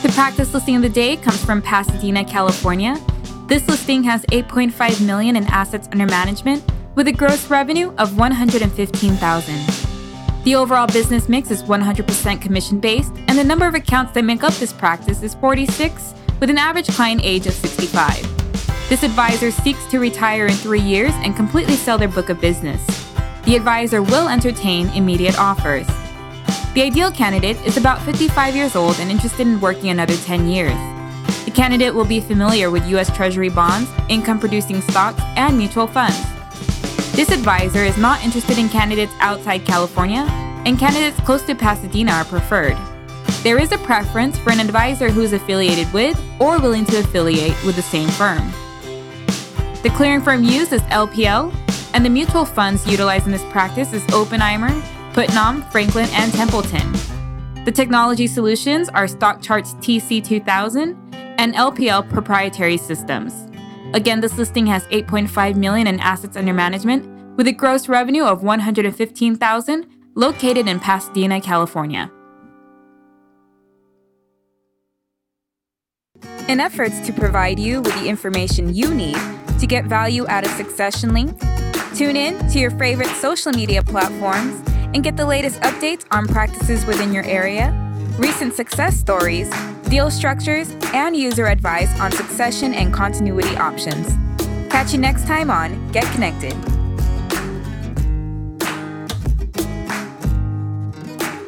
The practice listing of the day comes from Pasadena, California. This listing has 8.5 million in assets under management with a gross revenue of 115,000. The overall business mix is 100% commission based, and the number of accounts that make up this practice is 46, with an average client age of 65. This advisor seeks to retire in three years and completely sell their book of business. The advisor will entertain immediate offers. The ideal candidate is about 55 years old and interested in working another 10 years. The candidate will be familiar with U.S. Treasury bonds, income producing stocks, and mutual funds. This advisor is not interested in candidates outside California, and candidates close to Pasadena are preferred. There is a preference for an advisor who is affiliated with or willing to affiliate with the same firm. The clearing firm used is LPL, and the mutual funds utilized in this practice is Oppenheimer, Putnam, Franklin, and Templeton. The technology solutions are StockCharts TC2000 and LPL proprietary systems. Again, this listing has 8.5 million in assets under management with a gross revenue of 115,000 located in Pasadena, California. In efforts to provide you with the information you need to get value out of Succession Link, tune in to your favorite social media platforms and get the latest updates on practices within your area, recent success stories, deal structures, and user advice on succession and continuity options. Catch you next time on Get Connected.